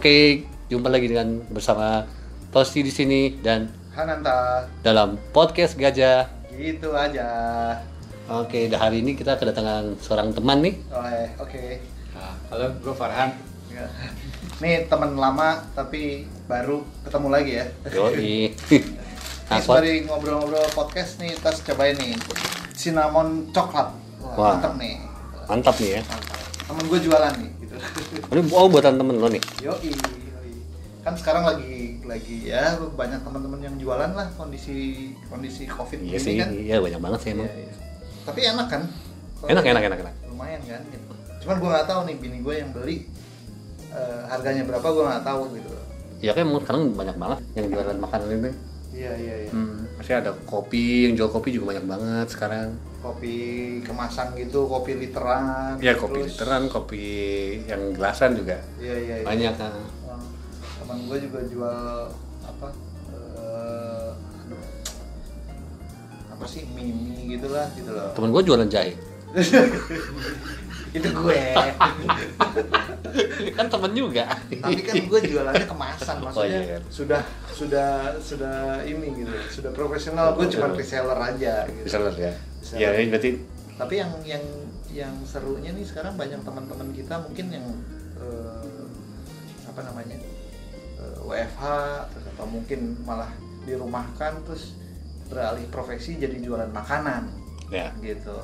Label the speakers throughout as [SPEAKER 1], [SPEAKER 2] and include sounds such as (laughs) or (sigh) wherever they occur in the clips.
[SPEAKER 1] Oke, jumpa lagi dengan bersama Tosti di sini dan
[SPEAKER 2] Hananta
[SPEAKER 1] dalam podcast Gajah.
[SPEAKER 2] gitu aja
[SPEAKER 1] Oke, dah hari ini kita kedatangan seorang teman nih.
[SPEAKER 2] oleh oke
[SPEAKER 3] Nah, halo, gue Farhan.
[SPEAKER 2] Ya. nih teman lama tapi baru ketemu lagi ya
[SPEAKER 1] Yoi. (laughs)
[SPEAKER 2] Ini
[SPEAKER 1] Nah,
[SPEAKER 2] sembari ngobrol-ngobrol podcast nih kita cobain nih cinnamon coklat Wah,
[SPEAKER 1] Wah.
[SPEAKER 2] mantap nih
[SPEAKER 1] mantap nih ya.
[SPEAKER 2] mantap temen gue jualan nih gitu
[SPEAKER 1] Ini oh buatan temen lo nih.
[SPEAKER 2] yoi. kan sekarang lagi lagi ya banyak teman-teman yang jualan lah kondisi kondisi covid
[SPEAKER 1] Iya
[SPEAKER 2] ini
[SPEAKER 1] sih,
[SPEAKER 2] kan
[SPEAKER 1] iya banyak banget sih emang.
[SPEAKER 2] Iya, iya. tapi enak kan
[SPEAKER 1] Enak, enak, enak, enak.
[SPEAKER 2] lumayan kan gitu. cuman gue nggak tahu nih bini gue yang beli eh, harganya berapa gue nggak tahu gitu
[SPEAKER 1] Ya kan emang sekarang banyak banget yang jualan makanan ini.
[SPEAKER 2] Iya iya iya
[SPEAKER 1] Hmm, masih ada kopi, yang jual kopi juga banyak banget sekarang.
[SPEAKER 2] kopi kemasan gitu kopi literan
[SPEAKER 1] Ya kopi
[SPEAKER 2] terus-
[SPEAKER 1] literan, kopi yang gelasan juga
[SPEAKER 2] iya iya iya.
[SPEAKER 1] banyak kan.
[SPEAKER 2] Teman gue juga jual apa aduh, apa sih mie mie gitulah gitu loh
[SPEAKER 1] Temen gue jualan jahe. (laughs)
[SPEAKER 2] itu gue (laughs)
[SPEAKER 1] kan temen juga.
[SPEAKER 2] tapi kan gue jualannya kemasan maksudnya
[SPEAKER 1] Oh, iya.
[SPEAKER 2] sudah sudah sudah ini gitu sudah profesional gue cuma reseller aja gitu
[SPEAKER 1] Reseller ya.
[SPEAKER 2] Reseller.
[SPEAKER 1] Ya, berarti
[SPEAKER 2] tapi yang yang yang serunya nih sekarang banyak teman-teman kita mungkin yang eh, apa namanya eh, WFH terus atau mungkin malah dirumahkan terus beralih profesi jadi jualan makanan
[SPEAKER 1] ya.
[SPEAKER 2] gitu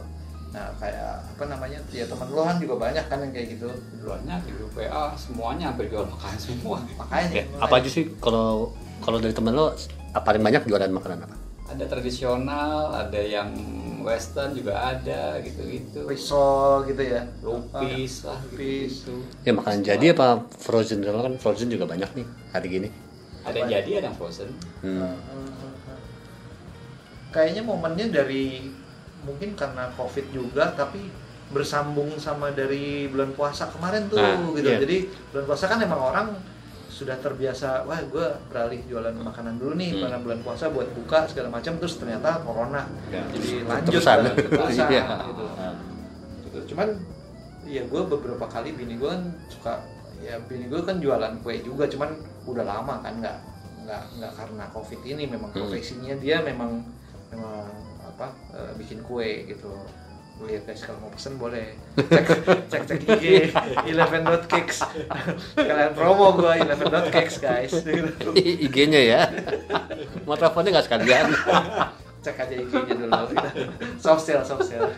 [SPEAKER 2] nah kayak apa namanya ya teman lo kan juga banyak kan yang kayak gitu
[SPEAKER 3] Banyak di grup WA, semuanya hampir jual makanan semua. (laughs)
[SPEAKER 2] makanya
[SPEAKER 1] ya. Apa aja sih kalau kalau dari temen lo paling banyak jualan makanan apa?
[SPEAKER 3] Ada tradisional, ada yang western juga ada gitu-gitu.
[SPEAKER 2] risol gitu ya
[SPEAKER 3] Lupis lah
[SPEAKER 2] Lupis.
[SPEAKER 3] gitu.
[SPEAKER 1] Ya makanan jadi apa frozen Kalau kan frozen juga banyak nih hari gini.
[SPEAKER 3] Ada yang jadi, ada yang frozen.
[SPEAKER 1] Hmm.
[SPEAKER 2] kayaknya momennya dari mungkin karena covid juga tapi bersambung sama dari bulan puasa kemarin tuh
[SPEAKER 1] Nah,
[SPEAKER 2] gitu
[SPEAKER 1] iya.
[SPEAKER 2] jadi bulan puasa kan emang orang sudah terbiasa wah gue beralih jualan makanan dulu nih
[SPEAKER 1] Hmm.
[SPEAKER 2] karena bulan puasa buat buka segala macam terus ternyata corona
[SPEAKER 1] Ya,
[SPEAKER 2] jadi
[SPEAKER 1] terus-
[SPEAKER 2] lanjut
[SPEAKER 1] terusan.
[SPEAKER 2] ke puasa (laughs)
[SPEAKER 1] Iya.
[SPEAKER 2] gitu.
[SPEAKER 1] Nah.
[SPEAKER 2] Gitu. cuman ya gue beberapa kali bini gue kan suka ya bini gue kan jualan kue juga cuman udah lama kan nggak nggak nggak karena covid ini memang
[SPEAKER 1] Hmm.
[SPEAKER 2] profesinya dia memang memang apa eh, bikin kue gitu. Lihat guys kalau mau pesen boleh. (laughs) Cek cek cek IG eleven dot cakes kalian promo gue eleven dot cakes guys. (laughs)
[SPEAKER 1] IG-nya ya. Mau teleponnya nggak sekalian? (laughs)
[SPEAKER 2] cek aja IG-nya dulu. Soft sale soft sale.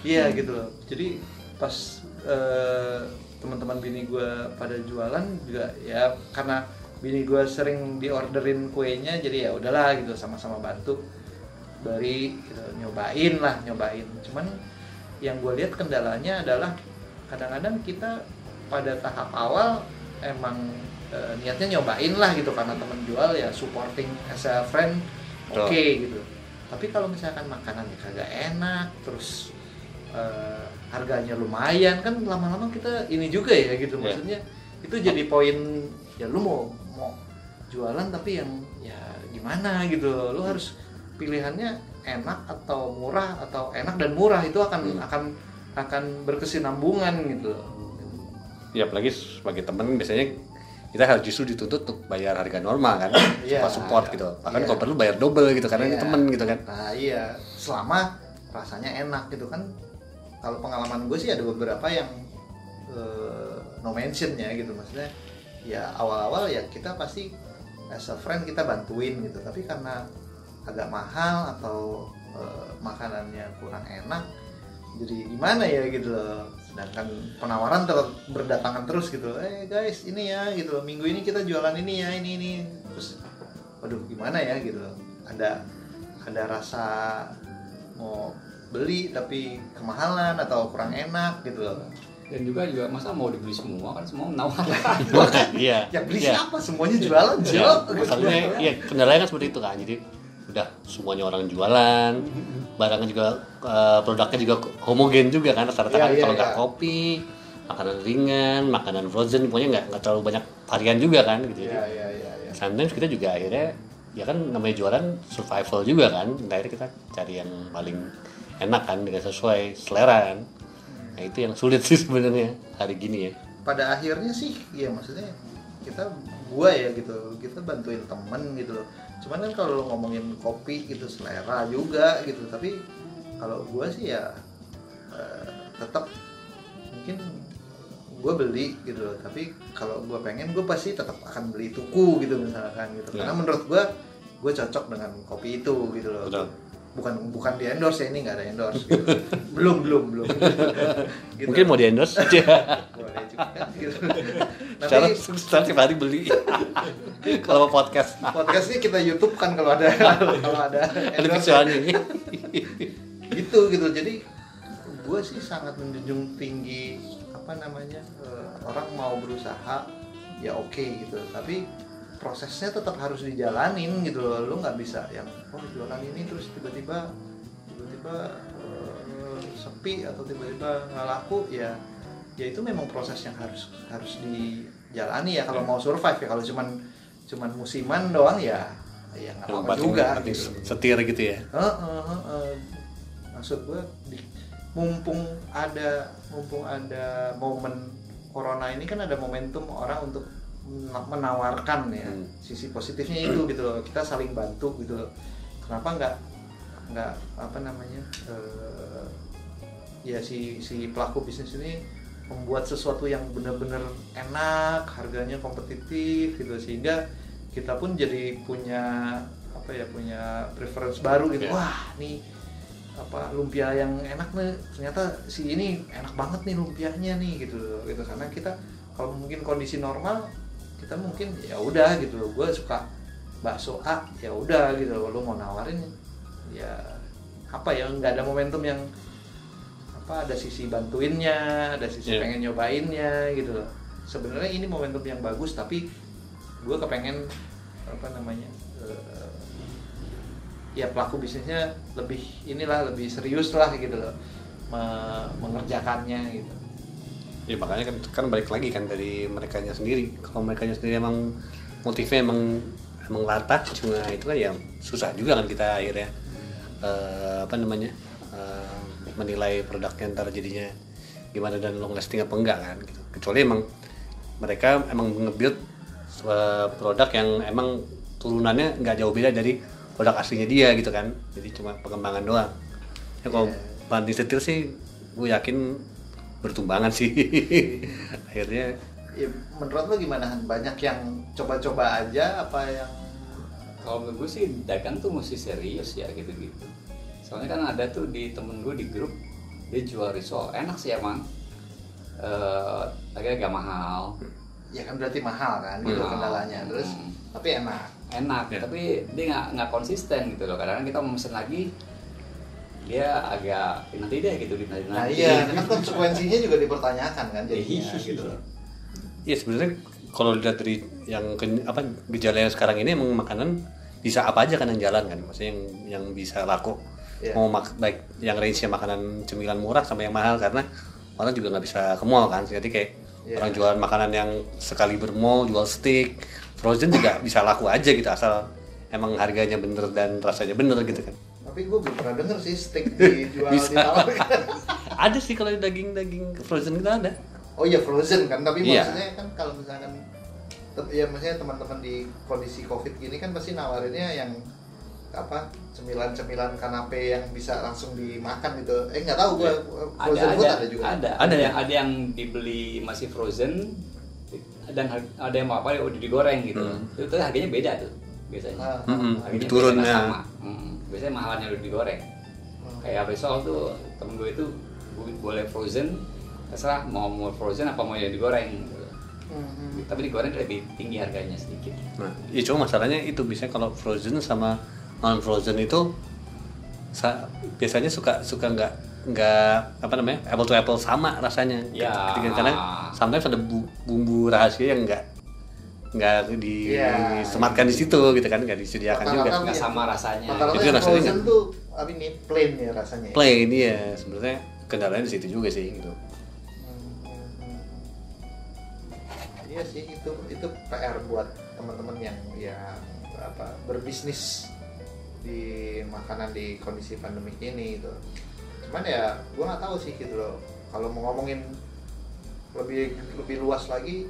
[SPEAKER 2] Iya gitu loh. Jadi pas eh, teman-teman bini gue pada jualan juga ya karena bini gue sering diorderin kuenya jadi ya udahlah gitu sama-sama bantu beri gitu, nyobain lah nyobain. Cuman yang gue lihat kendalanya adalah kadang-kadang kita pada tahap awal emang eh, niatnya nyobain lah gitu karena temen jual ya supporting as a friend oke
[SPEAKER 1] Betul.
[SPEAKER 2] gitu. Tapi kalau misalkan makanannya kagak enak terus eh, harganya lumayan kan lama-lama kita ini juga ya gitu.
[SPEAKER 1] Iya.
[SPEAKER 2] maksudnya itu jadi poin ya lu mau mau jualan tapi yang ya gimana gitu. Lu harus pilihannya enak atau murah atau enak dan murah itu akan
[SPEAKER 1] Hmm.
[SPEAKER 2] akan akan berkesinambungan gitu
[SPEAKER 1] Ya apalagi sebagai temen biasanya kita harus justru dituntut untuk bayar harga normal kan, (coughs)
[SPEAKER 2] Iya.
[SPEAKER 1] support support gitu. Bahkan
[SPEAKER 2] Iya.
[SPEAKER 1] kalau perlu bayar double gitu karena ini
[SPEAKER 2] Iya.
[SPEAKER 1] temen gitu kan.
[SPEAKER 2] Nah iya, selama rasanya enak gitu kan. Kalau pengalaman gue sih ada beberapa yang eh, no mention ya gitu maksudnya. Ya awal-awal ya kita pasti as a friend kita bantuin gitu. Tapi karena agak mahal atau eh, makanannya kurang enak, jadi gimana ya gitu loh. Sedangkan penawaran ter berdatangan terus gitu. Eh guys ini ya gitu. loh. Minggu ini kita jualan ini ya ini ini. Terus, waduh gimana ya gitu. loh. Ada ada rasa mau beli tapi kemahalan atau kurang enak gitu loh.
[SPEAKER 3] Dan juga juga masa mau dibeli semua kan semua menawarkan. (laughs)
[SPEAKER 1] Iya.
[SPEAKER 2] Ya beli
[SPEAKER 1] Iya.
[SPEAKER 2] siapa? Semuanya jualan,
[SPEAKER 1] Ya,
[SPEAKER 2] Jok.
[SPEAKER 1] masalahnya iya kendalanya kan seperti itu kan. Jadi udah semuanya orang jualan, barangnya juga eh, produknya juga homogen juga kan rata-rata
[SPEAKER 2] Iya,
[SPEAKER 1] kan
[SPEAKER 2] iya,
[SPEAKER 1] kalau nggak
[SPEAKER 2] iya.
[SPEAKER 1] kopi, makanan ringan, makanan frozen, pokoknya nggak nggak terlalu banyak varian juga kan gitu. Jadi
[SPEAKER 2] Iya, iya, iya, iya.
[SPEAKER 1] sometimes kita juga akhirnya ya kan namanya jualan survival juga kan akhirnya kita cari yang paling enak kan dengan sesuai selera kan nah itu yang sulit sih sebenarnya hari gini ya
[SPEAKER 2] pada akhirnya sih ya maksudnya kita gua ya gitu kita bantuin temen gitu loh cuman kan kalau lo ngomongin kopi gitu selera juga gitu tapi kalau gua sih ya eh, tetap mungkin gue beli gitu loh tapi kalau gue pengen gue pasti tetap akan beli tuku gitu misalkan gitu
[SPEAKER 1] Ya.
[SPEAKER 2] karena menurut gue gue cocok dengan kopi itu gitu loh
[SPEAKER 1] Betul.
[SPEAKER 2] bukan bukan di endorse ya ini nggak ada endorse gitu. belum belum belum gitu. (laughs)
[SPEAKER 1] Mungkin mau di endorse
[SPEAKER 2] boleh juga gitu. (laughs)
[SPEAKER 1] Secara setiap hari beli. (laughs) Kalau mau podcast.
[SPEAKER 2] podcast ini kita YouTube kan kalau ada kalau ada
[SPEAKER 1] Ada visualnya.
[SPEAKER 2] gitu gitu jadi gue sih sangat menjunjung tinggi apa namanya eh, orang mau berusaha ya oke gitu tapi prosesnya tetap harus dijalanin gitu loh lu nggak bisa yang oh jualan ini terus tiba-tiba tiba-tiba eh, sepi atau tiba-tiba nggak laku ya ya itu memang proses yang harus harus dijalani ya kalau mau survive ya kalau cuman cuman musiman doang ya ya nggak apa-apa juga gitu.
[SPEAKER 1] setir gitu ya.
[SPEAKER 2] Heeh, heeh. maksud gue di- mumpung ada mumpung ada momen corona ini kan ada momentum orang untuk men- menawarkan ya
[SPEAKER 1] Hmm.
[SPEAKER 2] sisi positifnya itu gitu loh kita saling bantu gitu loh kenapa nggak nggak apa namanya eh, ya si si pelaku bisnis ini membuat sesuatu yang benar-benar enak harganya kompetitif gitu. Sehingga kita pun jadi punya apa ya punya preference baru gitu.
[SPEAKER 1] Ya.
[SPEAKER 2] wah nih apa lumpia yang enak nih. Ternyata si ini enak banget nih lumpianya nih gitu gitu. Karena kita kalau mungkin kondisi normal kita mungkin ya udah gitu. Loh gue suka bakso A ya udah gitu. Loh lu mau nawarin ya apa ya nggak ada momentum yang apa ada sisi bantuinnya ada sisi
[SPEAKER 1] Iya.
[SPEAKER 2] pengen nyobainnya gitu loh sebenarnya ini momentum yang bagus tapi gue kepengen apa namanya eh, ya pelaku bisnisnya lebih inilah lebih serius lah gitu loh me- mengerjakannya gitu
[SPEAKER 1] Ya makanya kan kan balik lagi kan dari mereka sendiri. Kalau mereka sendiri emang motifnya emang emang latah cuma itu kan ya susah juga kan kita akhirnya eh, apa namanya menilai produknya ntar jadinya gimana dan long lasting apa enggak kan gitu. Kecuali emang mereka emang nge-build eh, produk yang emang turunannya nggak jauh beda dari produk aslinya dia gitu kan. Jadi cuma pengembangan doang. Ya kalau
[SPEAKER 2] Iya.
[SPEAKER 1] banding setir sih gue yakin bertumbangan sih (laughs) akhirnya
[SPEAKER 2] ya menurut lo gimana banyak yang coba-coba aja apa yang
[SPEAKER 3] Kalau menurut gue sih dagang tuh mesti serius ya gitu-gitu. Soalnya kan ada tuh di temen gue di grup dia jual risol enak sih emang. Eh, harganya agak mahal,
[SPEAKER 2] ya kan berarti mahal kan gitu
[SPEAKER 3] Mahal.
[SPEAKER 2] kendalanya terus
[SPEAKER 3] Hmm.
[SPEAKER 2] tapi enak
[SPEAKER 3] enak.
[SPEAKER 1] Ya.
[SPEAKER 3] Tapi dia nggak nggak konsisten gitu loh. Kadang-kadang kita mau lagi dia agak nanti deh gitu di nanti.
[SPEAKER 2] nah iya kan konsekuensinya juga dipertanyakan kan jadinya
[SPEAKER 3] Iya.
[SPEAKER 2] gitu loh
[SPEAKER 1] ya sebenarnya kalau dilihat dari yang ke- apa gejala yang sekarang ini emang makanan bisa apa aja kan yang jalan kan maksudnya yang yang bisa laku
[SPEAKER 2] Iya.
[SPEAKER 1] mau mak baik yang range nya makanan cemilan murah sampai yang mahal karena orang juga nggak bisa ke mall kan jadi kayak
[SPEAKER 2] Iya.
[SPEAKER 1] orang jualan makanan yang sekali bermall jual steak frozen juga bisa laku aja gitu asal emang harganya bener dan rasanya bener gitu kan
[SPEAKER 2] tapi gue belum pernah denger sih steak (laughs) dijual
[SPEAKER 1] Bisa.
[SPEAKER 2] ditawarkan (laughs)
[SPEAKER 1] ada sih kalau daging daging frozen kita ada
[SPEAKER 2] oh iya frozen kan tapi
[SPEAKER 1] Iya.
[SPEAKER 2] maksudnya kan kalau misalkan ya maksudnya teman-teman di kondisi covid gini kan pasti nawarinnya yang apa cemilan-cemilan kanape yang bisa langsung dimakan gitu eh nggak tahu gue
[SPEAKER 3] ada
[SPEAKER 2] frozen
[SPEAKER 3] ada
[SPEAKER 2] food ada juga
[SPEAKER 3] ada
[SPEAKER 1] Ada
[SPEAKER 3] ada
[SPEAKER 1] ya?
[SPEAKER 3] yang ada yang dibeli masih frozen dan ada yang apa udah digoreng gitu
[SPEAKER 1] Hmm.
[SPEAKER 3] itu tuh harganya beda tuh biasanya
[SPEAKER 2] Ah,
[SPEAKER 1] Mm-mm.
[SPEAKER 3] harganya
[SPEAKER 1] Lebih turun,
[SPEAKER 3] biasanya
[SPEAKER 1] ya.
[SPEAKER 3] sama Hmm, biasanya mahalnya udah digoreng
[SPEAKER 2] Hmm.
[SPEAKER 3] kayak risol tuh temen gue itu boleh frozen terserah mau mau frozen apa mau yang digoreng gitu.
[SPEAKER 2] Hmm,
[SPEAKER 3] tapi digoreng lebih tinggi harganya sedikit
[SPEAKER 1] Nah, ya cuma masalahnya itu bisa kalau frozen sama non frozen itu sa- biasanya suka suka nggak nggak apa namanya apple to apple sama rasanya.
[SPEAKER 3] Ya.
[SPEAKER 1] Ketika- Karena sometimes ada bu- bumbu rahasia yang nggak nggak
[SPEAKER 2] Iya.
[SPEAKER 1] disematkan di situ gitu kan nggak disediakan juga.
[SPEAKER 3] Nggak
[SPEAKER 2] iya.
[SPEAKER 3] sama rasanya
[SPEAKER 1] Itu
[SPEAKER 2] yang
[SPEAKER 1] rasanya
[SPEAKER 2] frozen
[SPEAKER 1] kan-
[SPEAKER 2] tuh apa ini plain ya rasanya ya?
[SPEAKER 1] Plain ya sebenarnya kendalanya di situ juga sih gitu.
[SPEAKER 2] Iya sih itu itu PR buat teman-teman yang yang apa berbisnis di makanan di kondisi pandemik ini gitu. Cuman ya gue nggak tahu sih gitu loh. Kalau mau ngomongin lebih lebih luas lagi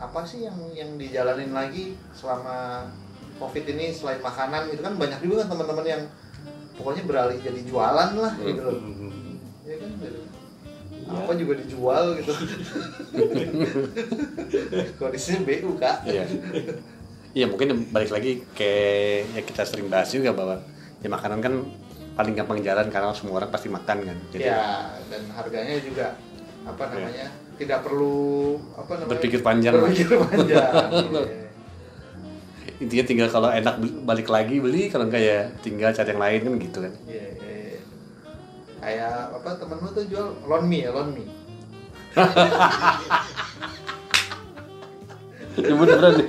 [SPEAKER 2] apa sih yang yang dijalanin lagi selama covid ini selain makanan itu kan banyak juga kan teman-teman yang pokoknya beralih jadi jualan lah gitu loh ya kan gitu.
[SPEAKER 3] Iya.
[SPEAKER 2] apa juga dijual gitu (laughs) kondisinya BU kak
[SPEAKER 1] Iya. Iya mungkin balik lagi kayak ya kita sering bahas juga bahwa ya makanan kan paling gampang jalan karena semua orang pasti makan kan. Jadi
[SPEAKER 2] ya dan harganya juga apa namanya tidak perlu apa namanya
[SPEAKER 1] Berpikir panjang
[SPEAKER 2] berpikir panjang (laughs) Iya.
[SPEAKER 1] intinya tinggal kalau enak balik lagi beli kalau enggak ya tinggal cari yang lain kan gitu kan.
[SPEAKER 2] Iya, iya, iya. kayak apa temen lu tuh jual lon mie ya lon mie (laughs)
[SPEAKER 1] Ya beneran nih.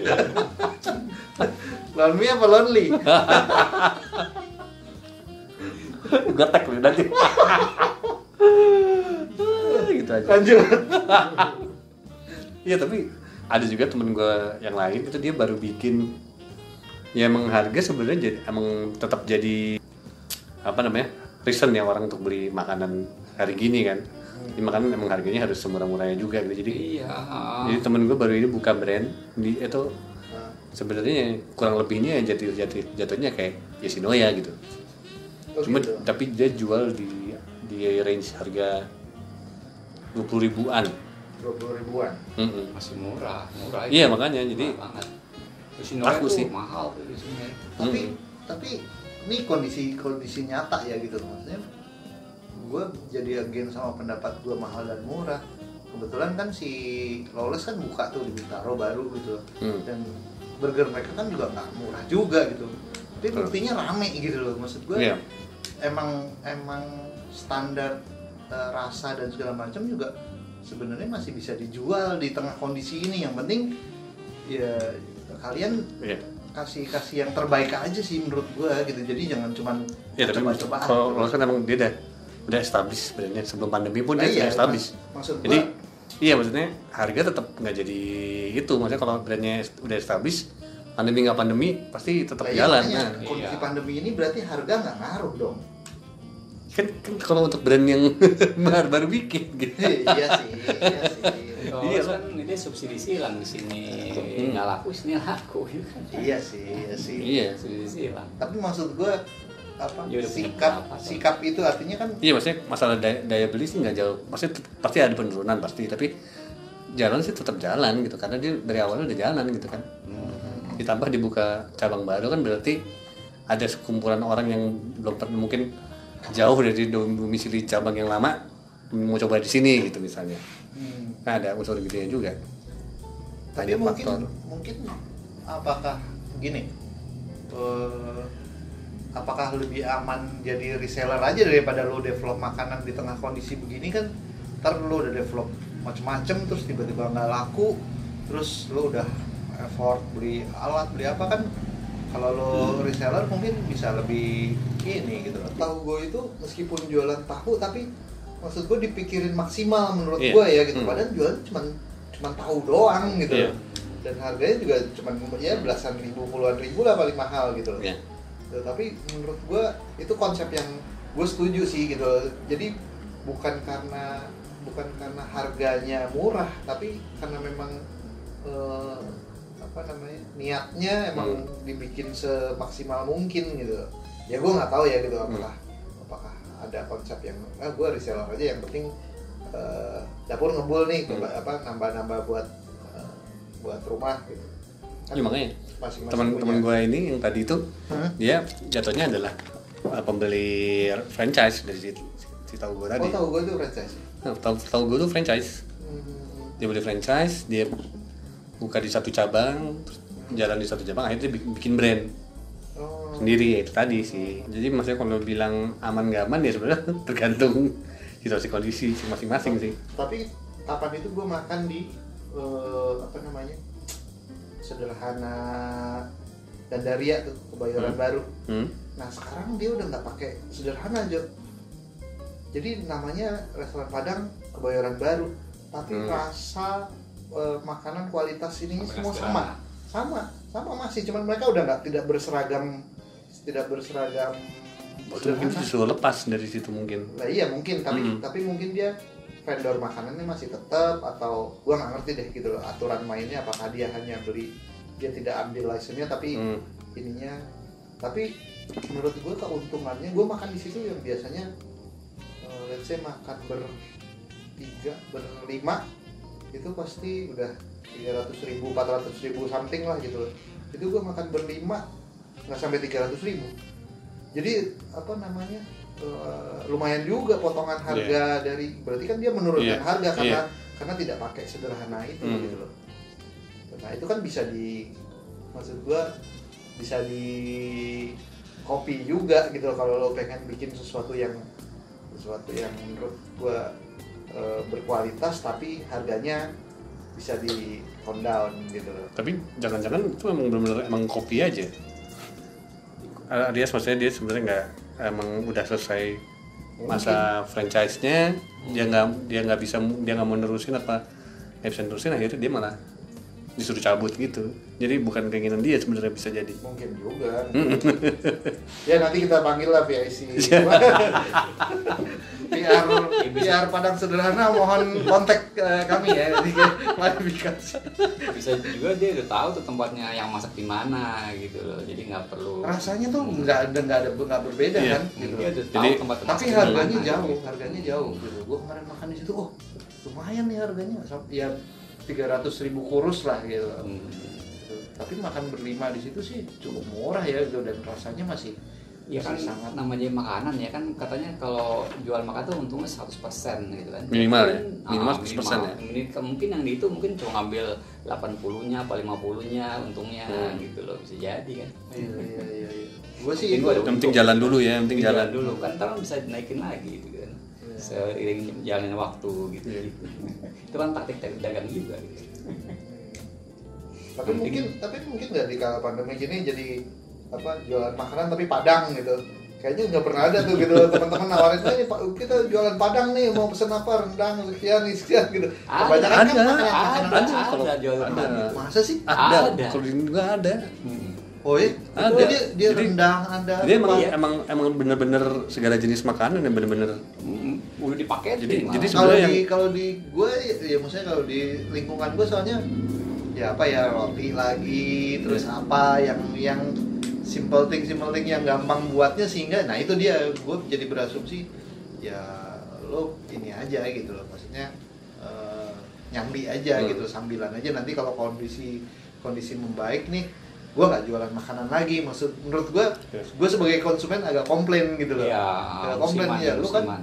[SPEAKER 2] lon mie apa lonely
[SPEAKER 1] Gue tag lu nanti. (laughs) gitu aja.
[SPEAKER 2] lanjut
[SPEAKER 1] Iya tapi ada juga temen gue yang lain itu dia baru bikin ya emang harga sebenarnya jadi emang tetap jadi apa namanya reason ya orang untuk beli makanan hari gini kan di makanan emang harganya harus semurah-murahnya juga gitu jadi
[SPEAKER 3] Iya.
[SPEAKER 1] jadi temen gue baru ini buka brand di itu sebenarnya kurang lebihnya jatuh jatuh jatuhnya kayak Yoshinoya gitu
[SPEAKER 2] oh
[SPEAKER 1] cuma
[SPEAKER 2] gitu.
[SPEAKER 1] tapi dia jual di di range harga 20 ribuan
[SPEAKER 2] 20 ribuan
[SPEAKER 1] Mm-mm.
[SPEAKER 3] Masih murah, murah.
[SPEAKER 1] Iya,
[SPEAKER 3] itu.
[SPEAKER 1] makanya, jadi-
[SPEAKER 3] Murah banget. Yoshinoya tuh
[SPEAKER 1] sih.
[SPEAKER 3] mahal tuh Yoshinoya.
[SPEAKER 2] tapi
[SPEAKER 1] Mm-mm.
[SPEAKER 2] tapi ini kondisi kondisi nyata ya gitu maksudnya gue jadi agen sama pendapat gue mahal dan murah kebetulan kan si Lawless kan buka tuh di Bintaro baru gitu
[SPEAKER 1] Hmm.
[SPEAKER 2] dan burger mereka kan juga nggak murah juga gitu tapi
[SPEAKER 1] Betul.
[SPEAKER 2] buktinya rame gitu loh maksud gue
[SPEAKER 1] Iya.
[SPEAKER 2] emang emang standar eh, rasa dan segala macam juga sebenarnya masih bisa dijual di tengah kondisi ini yang penting ya kalian
[SPEAKER 1] Iya.
[SPEAKER 2] kasih kasih yang terbaik aja sih menurut gua gitu jadi jangan cuman
[SPEAKER 1] Ya tapi
[SPEAKER 2] coba-coba
[SPEAKER 1] kalau kan emang dia udah established sebenarnya sebelum pandemi pun
[SPEAKER 2] Nah,
[SPEAKER 1] dia
[SPEAKER 2] iya,
[SPEAKER 1] sudah established.
[SPEAKER 2] mak- maksud gua-
[SPEAKER 1] Jadi iya maksudnya harga tetap nggak jadi itu. Maksudnya kalau brandnya udah established, pandemi nggak pandemi pasti tetap
[SPEAKER 2] Lah, iya,
[SPEAKER 1] jalan.
[SPEAKER 2] makanya,
[SPEAKER 1] Nah,
[SPEAKER 2] kondisi
[SPEAKER 3] Iya.
[SPEAKER 2] pandemi ini berarti harga nggak ngaruh dong
[SPEAKER 1] kan, kan kalau untuk brand yang (laughs) baru baru bikin gitu.
[SPEAKER 2] iya sih iya sih
[SPEAKER 3] Oh,
[SPEAKER 1] Iya,
[SPEAKER 3] kan ini subsidi silang di sini
[SPEAKER 1] Hmm.
[SPEAKER 3] nggak laku, sini laku ya kan?
[SPEAKER 2] iya sih iya sih
[SPEAKER 1] Iya.
[SPEAKER 3] Subsidi silang.
[SPEAKER 2] tapi maksud gua apa
[SPEAKER 3] Ya
[SPEAKER 2] sikap
[SPEAKER 3] pendapat.
[SPEAKER 2] sikap itu artinya kan
[SPEAKER 1] Iya maksudnya masalah daya, daya beli sih nggak jauh. Maksudnya pasti ada penurunan pasti, tapi jalan sih tetap jalan gitu karena dia dari awalnya udah jalan gitu kan. Ditambah dibuka cabang baru kan berarti ada sekumpulan orang yang belum pernah mungkin jauh dari domisili cabang yang lama mau coba di sini gitu misalnya.
[SPEAKER 2] hmm,
[SPEAKER 1] Nah ada unsur gedenya juga.
[SPEAKER 2] tapi
[SPEAKER 1] Banyak
[SPEAKER 2] mungkin
[SPEAKER 1] faktor.
[SPEAKER 2] mungkin apakah gini eh, apakah lebih aman jadi reseller aja daripada lo develop makanan di tengah kondisi begini kan ntar lo udah develop macem-macem terus tiba-tiba nggak laku terus lo udah effort beli alat beli apa kan kalau lo reseller mungkin bisa lebih ini gitu loh. tahu gue itu meskipun jualan tahu tapi maksud gue dipikirin maksimal menurut
[SPEAKER 1] Iya.
[SPEAKER 2] gue ya gitu
[SPEAKER 1] Hmm.
[SPEAKER 2] padahal jualan cuman cuman tahu doang gitu loh. dan harganya juga cuman ya belasan ribu puluhan ribu lah paling mahal gitu loh
[SPEAKER 1] Ya.
[SPEAKER 2] Tuh, tapi menurut gue itu konsep yang gue setuju sih gitu. Jadi bukan karena bukan karena harganya murah tapi karena memang eh, apa namanya niatnya emang dibikin semaksimal mungkin gitu. Ya gue nggak tahu ya gitu apakah apakah ada konsep yang ah gue reseller aja yang penting eh, dapur ngebul nih
[SPEAKER 1] Hmm.
[SPEAKER 2] apa nambah-nambah buat eh, buat rumah gitu
[SPEAKER 1] Ya, makanya teman-teman gue ini yang tadi itu
[SPEAKER 2] Hah?
[SPEAKER 1] dia jatuhnya adalah uh, pembeli franchise dari si, si tahu gue tadi.
[SPEAKER 2] oh tahu gue tuh franchise
[SPEAKER 1] Nah, tahu tahu gue tuh franchise.
[SPEAKER 2] Hmm.
[SPEAKER 1] Dia beli franchise, dia buka di satu cabang, terus jalan di satu cabang, akhirnya dia bikin, brand
[SPEAKER 2] Oh.
[SPEAKER 1] sendiri ya itu tadi sih. Jadi maksudnya kalau bilang aman gak aman ya sebenarnya (laughs) tergantung situasi kondisi masing-masing sih.
[SPEAKER 2] Tapi kapan itu gue makan di eh, apa namanya sederhana Gandaria tuh kebayoran
[SPEAKER 1] Hmm.
[SPEAKER 2] baru.
[SPEAKER 1] Hmm?
[SPEAKER 2] Nah sekarang dia udah nggak pakai sederhana Jo. Jadi namanya restoran Padang kebayoran baru, tapi
[SPEAKER 1] Hmm.
[SPEAKER 2] rasa eh, makanan kualitas ini
[SPEAKER 3] Sama
[SPEAKER 2] semua sama, sama, sama masih. Cuman mereka udah nggak tidak berseragam, tidak berseragam.
[SPEAKER 1] Mungkin disuruh lepas dari situ mungkin.
[SPEAKER 2] Nah iya mungkin, tapi
[SPEAKER 1] Mm.
[SPEAKER 2] tapi mungkin dia vendor makanannya masih tetap atau gua nggak ngerti deh gitu loh aturan mainnya apakah dia hanya beli dia tidak ambil license-nya tapi
[SPEAKER 1] Hmm.
[SPEAKER 2] ininya. Tapi menurut gue keuntungannya gue makan di situ yang biasanya eh, let's say makan bertiga berlima itu pasti udah 300 ribu 400 ribu something lah gitu loh. Itu gue makan berlima nggak sampai 300 ribu. Jadi apa namanya eh, lumayan juga potongan harga dari berarti kan dia menurunkan
[SPEAKER 1] Iya,
[SPEAKER 2] harga karena
[SPEAKER 1] iya.
[SPEAKER 2] karena tidak pakai sederhana itu
[SPEAKER 1] Hmm.
[SPEAKER 2] gitu loh nah itu kan bisa di maksud gua bisa di copy juga gitu loh kalau lo pengen bikin sesuatu yang sesuatu yang menurut gua eh, berkualitas tapi harganya bisa di tone down gitu loh
[SPEAKER 1] Tapi jangan-jangan itu emang benar-benar emang kopi aja. Dia maksudnya dia sebenarnya nggak emang udah selesai masa franchise-nya dia nggak dia nggak bisa dia nggak mau nerusin apa nggak bisa nerusin akhirnya dia malah disuruh cabut gitu. Jadi bukan keinginan dia sebenarnya bisa jadi.
[SPEAKER 2] Mungkin juga. (laughs) Ya nanti kita panggil lah PIC (laughs) PR PR Padang Sederhana mohon kontak eh, kami ya (laughs) nanti klarifikasi.
[SPEAKER 3] Bisa juga dia udah tahu tuh tempatnya yang masak di mana gitu loh. Jadi nggak perlu
[SPEAKER 2] rasanya tuh nggak ada nggak ada nggak berbeda
[SPEAKER 1] Iya.
[SPEAKER 2] kan gitu.
[SPEAKER 3] dia udah tahu
[SPEAKER 1] Jadi-
[SPEAKER 3] tempat
[SPEAKER 2] tapi harganya jauh harganya jauh gitu. Gue kemarin makan di situ oh lumayan nih harganya. Ya tiga ratus ribu kurus lah gitu
[SPEAKER 3] Hmm.
[SPEAKER 2] Gitu. tapi makan berlima di situ sih cukup murah ya gitu dan rasanya masih
[SPEAKER 3] Ya kan
[SPEAKER 2] sangat
[SPEAKER 3] namanya makanan ya kan katanya kalau jual makan tuh untungnya 100% gitu kan.
[SPEAKER 1] Minimal ya?
[SPEAKER 3] Mungkin,
[SPEAKER 1] Minimal
[SPEAKER 3] ah,
[SPEAKER 1] 100%
[SPEAKER 3] minimal.
[SPEAKER 1] ya?
[SPEAKER 3] Mungkin, mungkin yang di itu mungkin cuma ngambil 80-nya apa 50-nya untungnya
[SPEAKER 1] Hmm.
[SPEAKER 3] gitu loh bisa jadi kan.
[SPEAKER 2] iya iya iya, iya. (laughs) gue sih
[SPEAKER 3] Mungkin
[SPEAKER 2] itu
[SPEAKER 3] gua ada
[SPEAKER 1] yang penting jalan dulu ya yang penting
[SPEAKER 3] Jalan
[SPEAKER 1] jalan
[SPEAKER 3] dulu kan ntar bisa dinaikin lagi gitu.
[SPEAKER 2] Iya.
[SPEAKER 3] Seiring jalannya waktu gitu. Gitu. itu kan taktik dagang juga gitu.
[SPEAKER 2] tapi mungkin tapi mungkin nggak di kala pandemi gini jadi apa jualan makanan tapi padang gitu kayaknya nggak pernah ada tuh gitu teman-teman nawarin "Eh, Pak, kita jualan padang nih mau pesen apa rendang sekian nih sekian gitu
[SPEAKER 3] Ada,
[SPEAKER 2] kebanyakan kan
[SPEAKER 1] ada,
[SPEAKER 2] makanan
[SPEAKER 3] Ada,
[SPEAKER 1] ada. Kalau-
[SPEAKER 3] ada jual
[SPEAKER 1] ada.
[SPEAKER 2] masa sih
[SPEAKER 1] ada,
[SPEAKER 3] Ada.
[SPEAKER 1] kalau di nggak ada
[SPEAKER 3] Hmm.
[SPEAKER 2] oh iya
[SPEAKER 1] Ada.
[SPEAKER 2] jadi dia
[SPEAKER 1] Jadi-
[SPEAKER 2] rendang ada
[SPEAKER 1] dia emang
[SPEAKER 3] Iya.
[SPEAKER 1] emang emang bener-bener segala jenis makanan yang bener-bener
[SPEAKER 3] Hmm, dipaketin
[SPEAKER 1] Jadi-
[SPEAKER 3] malah.
[SPEAKER 1] jadi
[SPEAKER 2] kalau
[SPEAKER 1] sebenarnya
[SPEAKER 2] di
[SPEAKER 1] yang-
[SPEAKER 2] kalau di gue ya maksudnya kalau di lingkungan gue soalnya ya apa ya roti lagi terus
[SPEAKER 1] Iya.
[SPEAKER 2] apa yang yang simple thing simple thing yang gampang buatnya sehingga nah itu dia gue jadi berasumsi ya lo ini aja gitu loh maksudnya eh, nyambi aja
[SPEAKER 1] Hmm.
[SPEAKER 2] gitu sambilan aja nanti kalau kondisi kondisi membaik nih gue nggak jualan makanan lagi maksud menurut gue
[SPEAKER 1] Yes.
[SPEAKER 2] gue sebagai konsumen agak komplain gitu loh
[SPEAKER 3] Iya,
[SPEAKER 2] Agak komplain ya lu kan
[SPEAKER 3] musiman.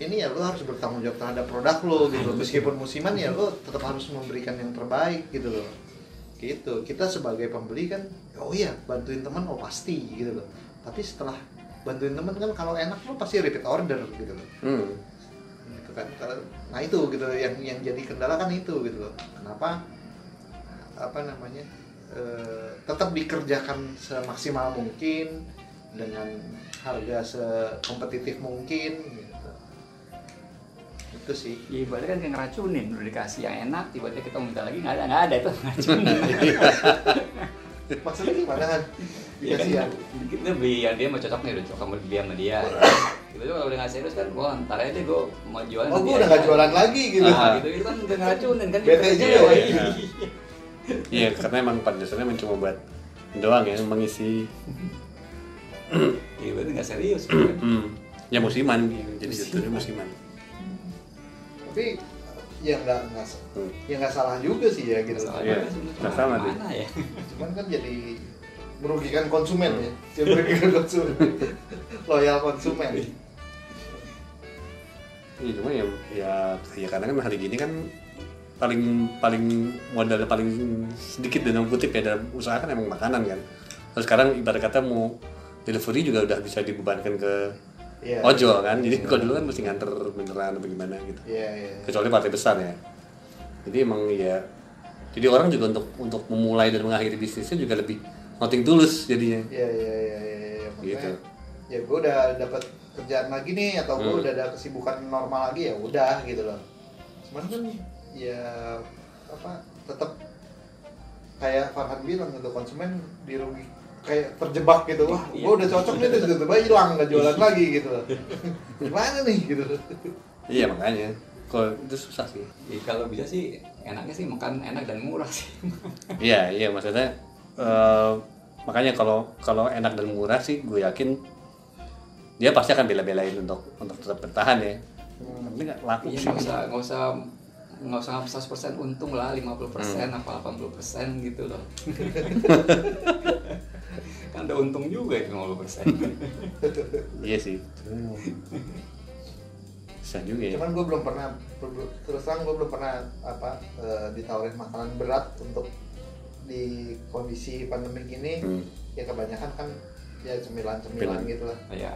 [SPEAKER 2] Ini ya lo harus bertanggung jawab terhadap produk lo gitu. Meskipun musiman ya lo tetap harus memberikan yang terbaik gitu loh. Gitu. Kita sebagai pembeli kan oh iya bantuin teman oh pasti gitu loh. Tapi setelah bantuin teman kan kalau enak lo pasti repeat order gitu loh.
[SPEAKER 1] Hmm,
[SPEAKER 2] gitu kan. Nah itu gitu yang yang jadi kendala kan itu gitu loh. Kenapa? Apa namanya? Eh, tetap dikerjakan semaksimal mungkin dengan harga sekompetitif mungkin itu sih
[SPEAKER 3] Ya ibaratnya kan kayak ngeracunin, udah dikasih yang enak, tiba-tiba kita minta lagi nggak ada, nggak ada itu (laughs) ngeracunin.
[SPEAKER 2] maksudnya gimana kan
[SPEAKER 3] Iya kan,
[SPEAKER 2] Dikasih ya?
[SPEAKER 3] kita beli yang dia mau cocok nih, udah cocok sama dia sama dia. Gitu kalau udah nggak serius kan, wah ntar aja deh gue mau jualan.
[SPEAKER 2] oh gue udah gak
[SPEAKER 3] aja.
[SPEAKER 2] jualan lagi gitu
[SPEAKER 3] Ah, gitu itu kan udah ngeracunin kan.
[SPEAKER 2] Bete
[SPEAKER 3] kita
[SPEAKER 2] juga
[SPEAKER 3] kecewa.
[SPEAKER 2] ya.
[SPEAKER 3] Iya.
[SPEAKER 1] karena emang pada dasarnya cuma buat doang ya mengisi
[SPEAKER 3] Iya berarti nggak serius. kan.
[SPEAKER 1] ya musiman gitu. jadi jatuhnya musiman
[SPEAKER 2] tapi ya nggak nggak
[SPEAKER 1] Hmm.
[SPEAKER 2] ya nggak salah juga sih ya gitu
[SPEAKER 1] Iya,
[SPEAKER 3] sih? Cuma
[SPEAKER 1] nggak sama deh.
[SPEAKER 3] Mana ya?
[SPEAKER 2] cuman kan jadi merugikan konsumen ya jadi merugikan konsumen loyal konsumen
[SPEAKER 1] Iya cuma ya, ya ya karena kan hari gini kan paling paling modal paling sedikit dalam kutip ya dalam usaha kan emang makanan kan. Terus sekarang ibarat kata mau delivery juga udah bisa dibebankan ke
[SPEAKER 2] Iya.
[SPEAKER 1] ojol kan. Jadi kalau dulu kan mesti nganter beneran atau gimana gitu.
[SPEAKER 2] Iya iya
[SPEAKER 1] Kecuali partai besar ya. Jadi emang ya jadi orang juga untuk untuk memulai dan mengakhiri bisnisnya juga lebih noting tulus jadinya.
[SPEAKER 2] iya iya iya iya iya
[SPEAKER 1] Gitu.
[SPEAKER 2] ya gue udah dapat kerjaan lagi nih atau gue
[SPEAKER 1] Hmm.
[SPEAKER 2] udah ada kesibukan normal lagi ya udah gitu loh cuman kan ya apa tetap kayak Farhan bilang gitu konsumen dirugi kayak terjebak gitu wah
[SPEAKER 3] Iya.
[SPEAKER 2] gue udah cocok nih terus tiba hilang nggak jualan lagi gitu gimana nih gitu
[SPEAKER 1] Iya makanya. kalau itu susah sih
[SPEAKER 3] Ya, kalau bisa sih enaknya sih makan enak dan murah sih.
[SPEAKER 1] iya iya maksudnya eh, makanya kalau kalau enak dan murah sih gue yakin dia pasti akan bela-belain untuk untuk tetap bertahan ya tapi nggak laku
[SPEAKER 3] Iya
[SPEAKER 1] sih
[SPEAKER 3] nggak usah nggak usah nggak usah 100% untung lah 50%
[SPEAKER 1] Hmm.
[SPEAKER 3] apa 80% gitu loh. (laughs) (laughs) kan ada untung juga itu 50%. (laughs)
[SPEAKER 1] iya sih bisa juga ya
[SPEAKER 2] cuman gue belum pernah terus terang gue belum pernah apa eh, ditawarin makanan berat untuk di kondisi pandemi gini
[SPEAKER 1] Hmm.
[SPEAKER 2] ya kebanyakan kan ya cemilan-cemilan
[SPEAKER 1] Cemilan.
[SPEAKER 2] gitu lah
[SPEAKER 3] ya.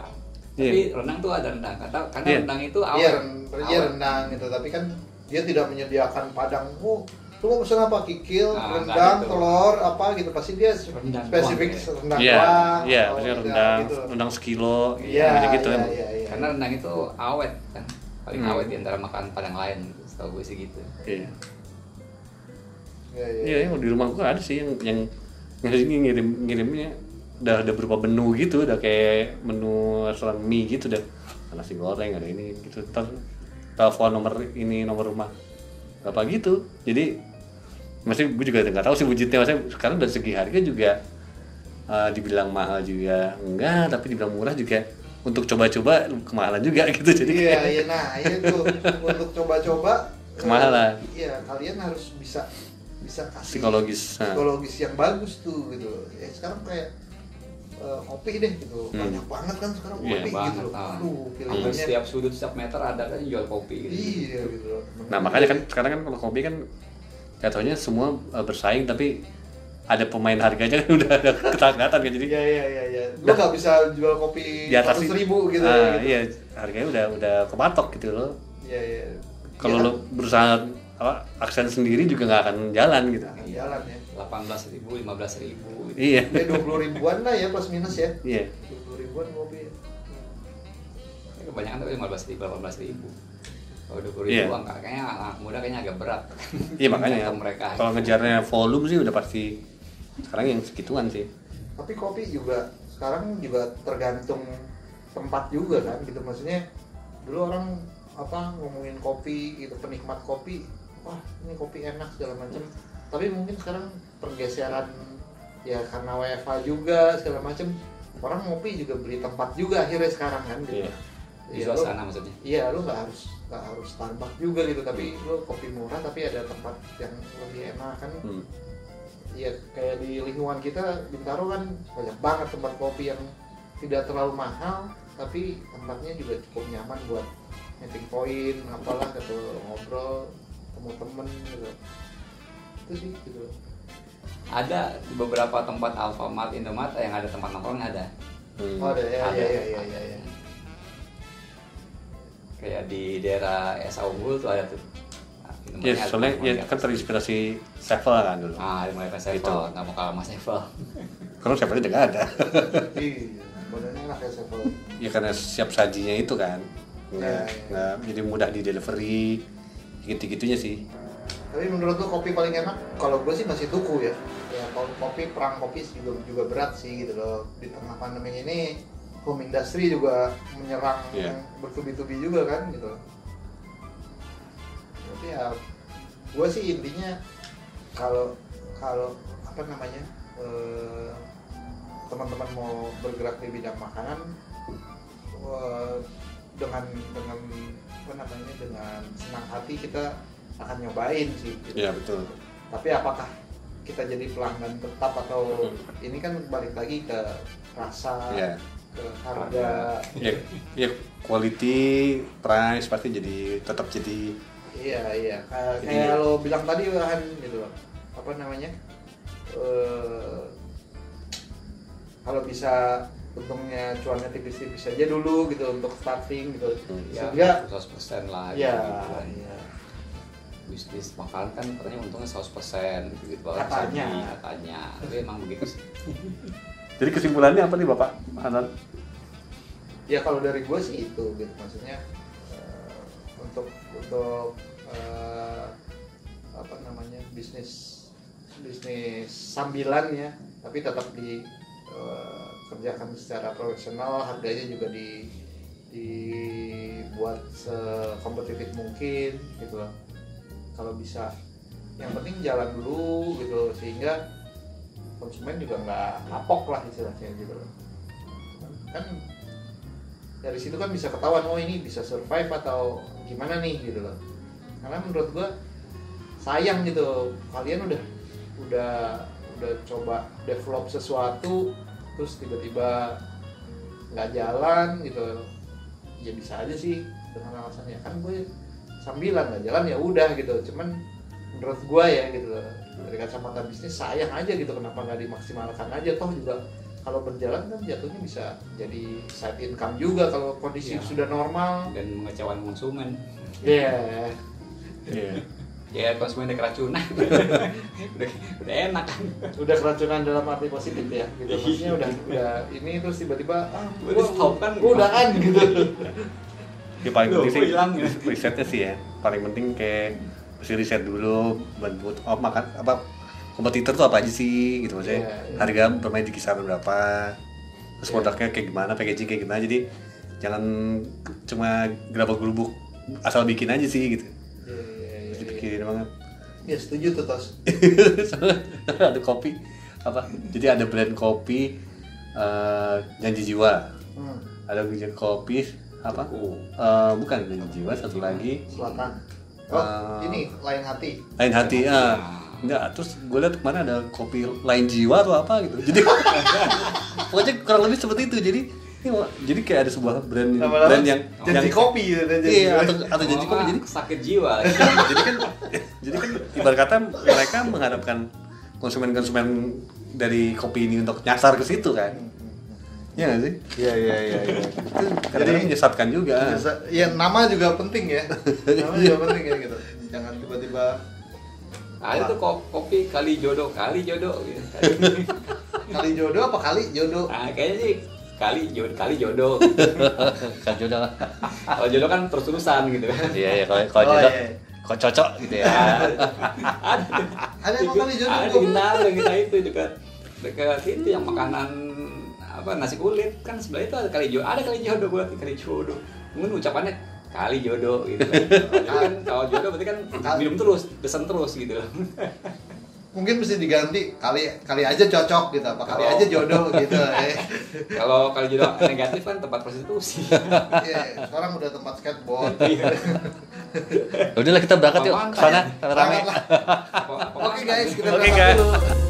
[SPEAKER 1] Iya.
[SPEAKER 3] Tapi renang tuh ada rendang karena karena
[SPEAKER 1] Iya.
[SPEAKER 3] rendang itu awet.
[SPEAKER 2] iya ren- iya
[SPEAKER 3] Awet.
[SPEAKER 2] rendang gitu tapi kan dia tidak menyediakan padang oh lu mau pesan apa kikil
[SPEAKER 3] Nah,
[SPEAKER 2] rendang
[SPEAKER 3] gitu.
[SPEAKER 2] telur apa gitu pasti dia
[SPEAKER 3] Rendang
[SPEAKER 2] spesifik
[SPEAKER 3] doang, ya.
[SPEAKER 2] rendang
[SPEAKER 1] iya iya
[SPEAKER 2] atau
[SPEAKER 1] maksudnya
[SPEAKER 2] tidak
[SPEAKER 1] rendang
[SPEAKER 2] gitu.
[SPEAKER 1] rendang sekilo
[SPEAKER 2] iya
[SPEAKER 1] gitu gitu
[SPEAKER 2] iya,
[SPEAKER 1] emang.
[SPEAKER 2] iya, iya.
[SPEAKER 3] Karena rendang itu awet kan. Paling
[SPEAKER 1] Hmm.
[SPEAKER 3] awet di antara makan padang lain. Setahu gue sih gitu.
[SPEAKER 1] iya
[SPEAKER 2] iya iya
[SPEAKER 1] iya di rumah gua ada sih yang yang ngirim ngirim ngirimnya udah udah berupa menu gitu udah kayak menu restoran mie gitu udah nasi goreng ada ini gitu ntar telepon nomor ini nomor rumah apa gitu jadi masih gue juga nggak tahu sih wujudnya maksudnya sekarang dari segi harga juga eh, dibilang mahal juga enggak tapi dibilang murah juga untuk coba-coba kemahalan juga (laughs) gitu jadi
[SPEAKER 2] iya
[SPEAKER 1] kayak-
[SPEAKER 2] iya nah iya tuh untuk coba-coba eh,
[SPEAKER 1] Kemahalan.
[SPEAKER 2] iya kalian harus bisa bisa kasih
[SPEAKER 1] Psikologis, nah.
[SPEAKER 2] psikologis yang bagus tuh gitu ya sekarang kayak eh, kopi deh gitu
[SPEAKER 1] Hmm.
[SPEAKER 2] banyak banget kan sekarang
[SPEAKER 1] Iya,
[SPEAKER 2] kopi
[SPEAKER 3] banget,
[SPEAKER 2] gitu
[SPEAKER 3] ah.
[SPEAKER 2] aduh pilihannya
[SPEAKER 3] setiap sudut setiap meter ada kan yang jual kopi gitu.
[SPEAKER 2] iya gitu
[SPEAKER 1] Nah makanya kan sekarang kan kalau kopi kan jatuhnya semua uh, bersaing tapi ada pemain harganya kan (laughs) udah ada ketangkatan kan jadi
[SPEAKER 2] iya iya iya iya. Lu nggak bisa jual kopi
[SPEAKER 1] di atas
[SPEAKER 2] ribu gitu,
[SPEAKER 1] Ah,
[SPEAKER 2] gitu.
[SPEAKER 1] iya harganya udah udah kepatok gitu loh.
[SPEAKER 2] Iya iya.
[SPEAKER 1] Kalau
[SPEAKER 2] Iya.
[SPEAKER 1] lo berusaha apa aksen sendiri juga nggak akan jalan gitu.
[SPEAKER 2] Kan? jalan ya
[SPEAKER 3] 18 ribu, 15 ribu gitu.
[SPEAKER 1] iya.
[SPEAKER 2] Ya dua puluh ribuan lah ya plus minus ya.
[SPEAKER 1] Iya.
[SPEAKER 2] Dua puluh ribuan kopi.
[SPEAKER 3] Ya, kebanyakan tapi 15 ribu, 18 ribu kalau 20 ribu
[SPEAKER 1] Iya.
[SPEAKER 3] angka kayaknya anak muda kayaknya agak berat. (laughs)
[SPEAKER 1] Iya makanya.
[SPEAKER 3] Mereka.
[SPEAKER 1] Kalau ngejarnya volume sih udah pasti sekarang yang segituan sih.
[SPEAKER 2] Tapi kopi juga sekarang juga tergantung tempat juga kan gitu. Maksudnya dulu orang apa ngomongin kopi gitu penikmat kopi wah ini kopi enak segala macam. Tapi mungkin sekarang pergeseran ya karena WFH juga segala macam. Orang ngopi juga beli tempat juga akhirnya sekarang kan gitu.
[SPEAKER 1] Iya.
[SPEAKER 3] di
[SPEAKER 2] lu-
[SPEAKER 3] suasana maksudnya.
[SPEAKER 2] Iya, lu nggak harus nggak harus Starbucks juga gitu, tapi lu kopi murah tapi ada tempat yang lebih enak kan.
[SPEAKER 1] hmm.
[SPEAKER 2] Iya, kayak di lingkungan kita Bintaro kan banyak banget tempat kopi yang tidak terlalu mahal, tapi tempatnya juga cukup nyaman buat meeting point, apalah gitu ngobrol, ketemu temen gitu. Itu sih gitu.
[SPEAKER 3] ada di beberapa tempat Alfamart, Indomart yang ada tempat nongkrong ada
[SPEAKER 1] Hmm.
[SPEAKER 2] Oh, ada ya,
[SPEAKER 3] Ada.
[SPEAKER 2] ya, ya, ya, ya, ya.
[SPEAKER 3] Kayak di daerah Esa Unggul tuh ada tuh Indomaret
[SPEAKER 1] Iya,
[SPEAKER 3] ada
[SPEAKER 1] soalnya ya kan terinspirasi Sevel kan dulu.
[SPEAKER 3] ah mulai ke Sevel
[SPEAKER 1] Gitu.
[SPEAKER 3] nggak mau kalah sama Sevel (laughs)
[SPEAKER 1] Kalau Sevel udah nggak ada. (laughs)
[SPEAKER 2] Iya, badannya enak ya Sevel.
[SPEAKER 1] ya karena siap sajinya itu kan. Nggak,
[SPEAKER 2] Iya, iya.
[SPEAKER 1] nggak jadi mudah di delivery. Gitu-gitunya sih.
[SPEAKER 2] Tapi menurut lu kopi paling enak? Kalau gue sih masih tuku ya. Ya kalau kopi perang kopi juga juga berat sih gitu loh. Di tengah pandemi ini home industry juga menyerang
[SPEAKER 1] Iya.
[SPEAKER 2] bertubi-tubi juga kan gitu. Tapi ya gue sih intinya kalau kalau apa namanya eh, teman-teman mau bergerak di bidang makanan eh, dengan dengan apa namanya dengan senang hati kita akan nyobain sih gitu.
[SPEAKER 1] Iya betul.
[SPEAKER 2] tapi apakah kita jadi pelanggan tetap atau
[SPEAKER 1] Hmm.
[SPEAKER 2] ini kan balik lagi ke rasa
[SPEAKER 1] Iya.
[SPEAKER 2] Ke harga
[SPEAKER 1] Ya, ya quality, price pasti jadi tetap jadi
[SPEAKER 2] iya iya kayak,
[SPEAKER 1] Jadi-
[SPEAKER 2] kayak lo bilang tadi kan gitu loh apa namanya eh kalau bisa untungnya cuannya tipis-tipis aja dulu gitu untuk starting gitu
[SPEAKER 1] Hmm.
[SPEAKER 3] ya
[SPEAKER 2] sehingga
[SPEAKER 3] 100% lah
[SPEAKER 2] ya,
[SPEAKER 3] gitu kan.
[SPEAKER 2] iya.
[SPEAKER 3] bisnis makanan kan katanya untungnya 100% gitu gitu
[SPEAKER 2] Katanya.
[SPEAKER 3] katanya tapi emang begitu sih (laughs)
[SPEAKER 1] Jadi kesimpulannya apa nih Bapak Hanan?
[SPEAKER 2] ya kalau dari gue sih itu gitu. Maksudnya eh, untuk untuk eh, apa namanya bisnis bisnis sambilan ya tapi tetap di eh, kerjakan secara profesional harganya juga di dibuat sekompetitif mungkin gitu loh. Kalau bisa. Yang penting jalan dulu gitu sehingga konsumen juga nggak kapok lah istilahnya gitu loh. Kan dari situ kan bisa ketahuan oh ini bisa survive atau gimana nih gitu loh. Karena menurut gua sayang gitu kalian udah udah udah coba develop sesuatu terus tiba-tiba nggak jalan gitu. Ya bisa aja sih dengan alasannya. Kan gue sambilan nggak jalan ya udah gitu. Cuman menurut gue ya gitu dari kacamata bisnis sayang aja gitu kenapa nggak dimaksimalkan aja toh juga kalau berjalan kan jatuhnya bisa jadi side income juga kalau kondisi
[SPEAKER 3] Iya.
[SPEAKER 2] sudah normal
[SPEAKER 3] dan mengecewakan konsumen
[SPEAKER 2] ya
[SPEAKER 1] Iya. (laughs)
[SPEAKER 3] ya konsumen udah keracunan (laughs) udah, udah enak kan
[SPEAKER 2] udah keracunan dalam arti positif ya gitu maksudnya udah udah ini terus tiba-tiba ah,
[SPEAKER 3] Udah stop kan?
[SPEAKER 2] gua udah kan gitu
[SPEAKER 1] Ya paling
[SPEAKER 3] Loh,
[SPEAKER 1] penting sih
[SPEAKER 3] ya?
[SPEAKER 1] risetnya sih ya. Paling penting kayak mesti riset dulu buat buat oh, makan apa kompetitor tuh apa aja sih gitu maksudnya.
[SPEAKER 2] Iya, iya.
[SPEAKER 1] harga bermain di kisaran berapa terus
[SPEAKER 2] Iya.
[SPEAKER 1] produknya kayak gimana packaging kayak gimana. Jadi jangan cuma gerabak gerubuk asal bikin aja sih gitu.
[SPEAKER 2] Iya, iya, iya,
[SPEAKER 1] terus
[SPEAKER 2] iya.
[SPEAKER 1] dipikirin banget.
[SPEAKER 2] Ya setuju tuh tos. (laughs)
[SPEAKER 1] Ada kopi apa? Jadi ada brand kopi eh, janji jiwa.
[SPEAKER 2] Hmm,
[SPEAKER 1] ada brand kopi apa. Eh, bukan janji jiwa satu lagi.
[SPEAKER 2] Selatan oh
[SPEAKER 1] Eh,
[SPEAKER 2] ini lain hati.
[SPEAKER 1] lain hati ah. Enggak terus gue lihat kemarin ada kopi lain jiwa atau apa gitu. Jadi (laughs) pokoknya kurang lebih seperti itu. Jadi ini jadi kayak ada sebuah brand
[SPEAKER 2] Lama-lama
[SPEAKER 1] brand yang
[SPEAKER 2] janji
[SPEAKER 1] yang-
[SPEAKER 2] kopi gitu janji
[SPEAKER 1] iya
[SPEAKER 2] kopi.
[SPEAKER 1] atau atau janji kopi jadi
[SPEAKER 3] sakit jiwa. (laughs)
[SPEAKER 1] Jadi kan jadi kan ibarat kata mereka mengharapkan konsumen-konsumen dari kopi ini untuk nyasar ke situ kan Iya nggak sih?
[SPEAKER 2] iya iya iya iya
[SPEAKER 1] Itu kadang-kadang menyesatkan juga.
[SPEAKER 2] Biasa- ya nama juga penting ya (laughs) nama juga penting ya gitu jangan tiba-tiba
[SPEAKER 3] ada tuh ko- kopi kali jodoh kali jodoh gitu. (laughs)
[SPEAKER 2] kali jodoh apa kali jodoh
[SPEAKER 3] nah kayaknya sih kali jodoh kali jodoh (laughs)
[SPEAKER 1] Kan jodoh.
[SPEAKER 3] kalau jodoh kan terus terusan gitu kan
[SPEAKER 1] Iya iya kalau kalau
[SPEAKER 2] Oh,
[SPEAKER 1] jodoh
[SPEAKER 2] iya.
[SPEAKER 1] kok cocok gitu ya.
[SPEAKER 2] ada emang kali jodoh
[SPEAKER 3] ada kita ada kita itu dekat dekat itu yang makanan apa nasi kulit? Kan sebelah itu ada kali jodoh ada kali jodoh buat kali jodoh. Mungkin ucapannya kali jodoh gitu. (laughs) Kan kalau jodoh berarti kan minum terus pesen terus gitu. Loh
[SPEAKER 2] mungkin mesti diganti kali kali aja cocok gitu. Apa kali
[SPEAKER 3] Oh.
[SPEAKER 2] aja jodoh gitu. (laughs) Eh.
[SPEAKER 3] kalau kali jodoh negatif kan tempat prostitusi. (laughs)
[SPEAKER 2] Iya, sekarang udah tempat skateboard.
[SPEAKER 1] Udahlah kita berangkat yuk. ke sana rame.
[SPEAKER 2] Oke guys, kita
[SPEAKER 1] Oke,
[SPEAKER 2] berangkat dulu.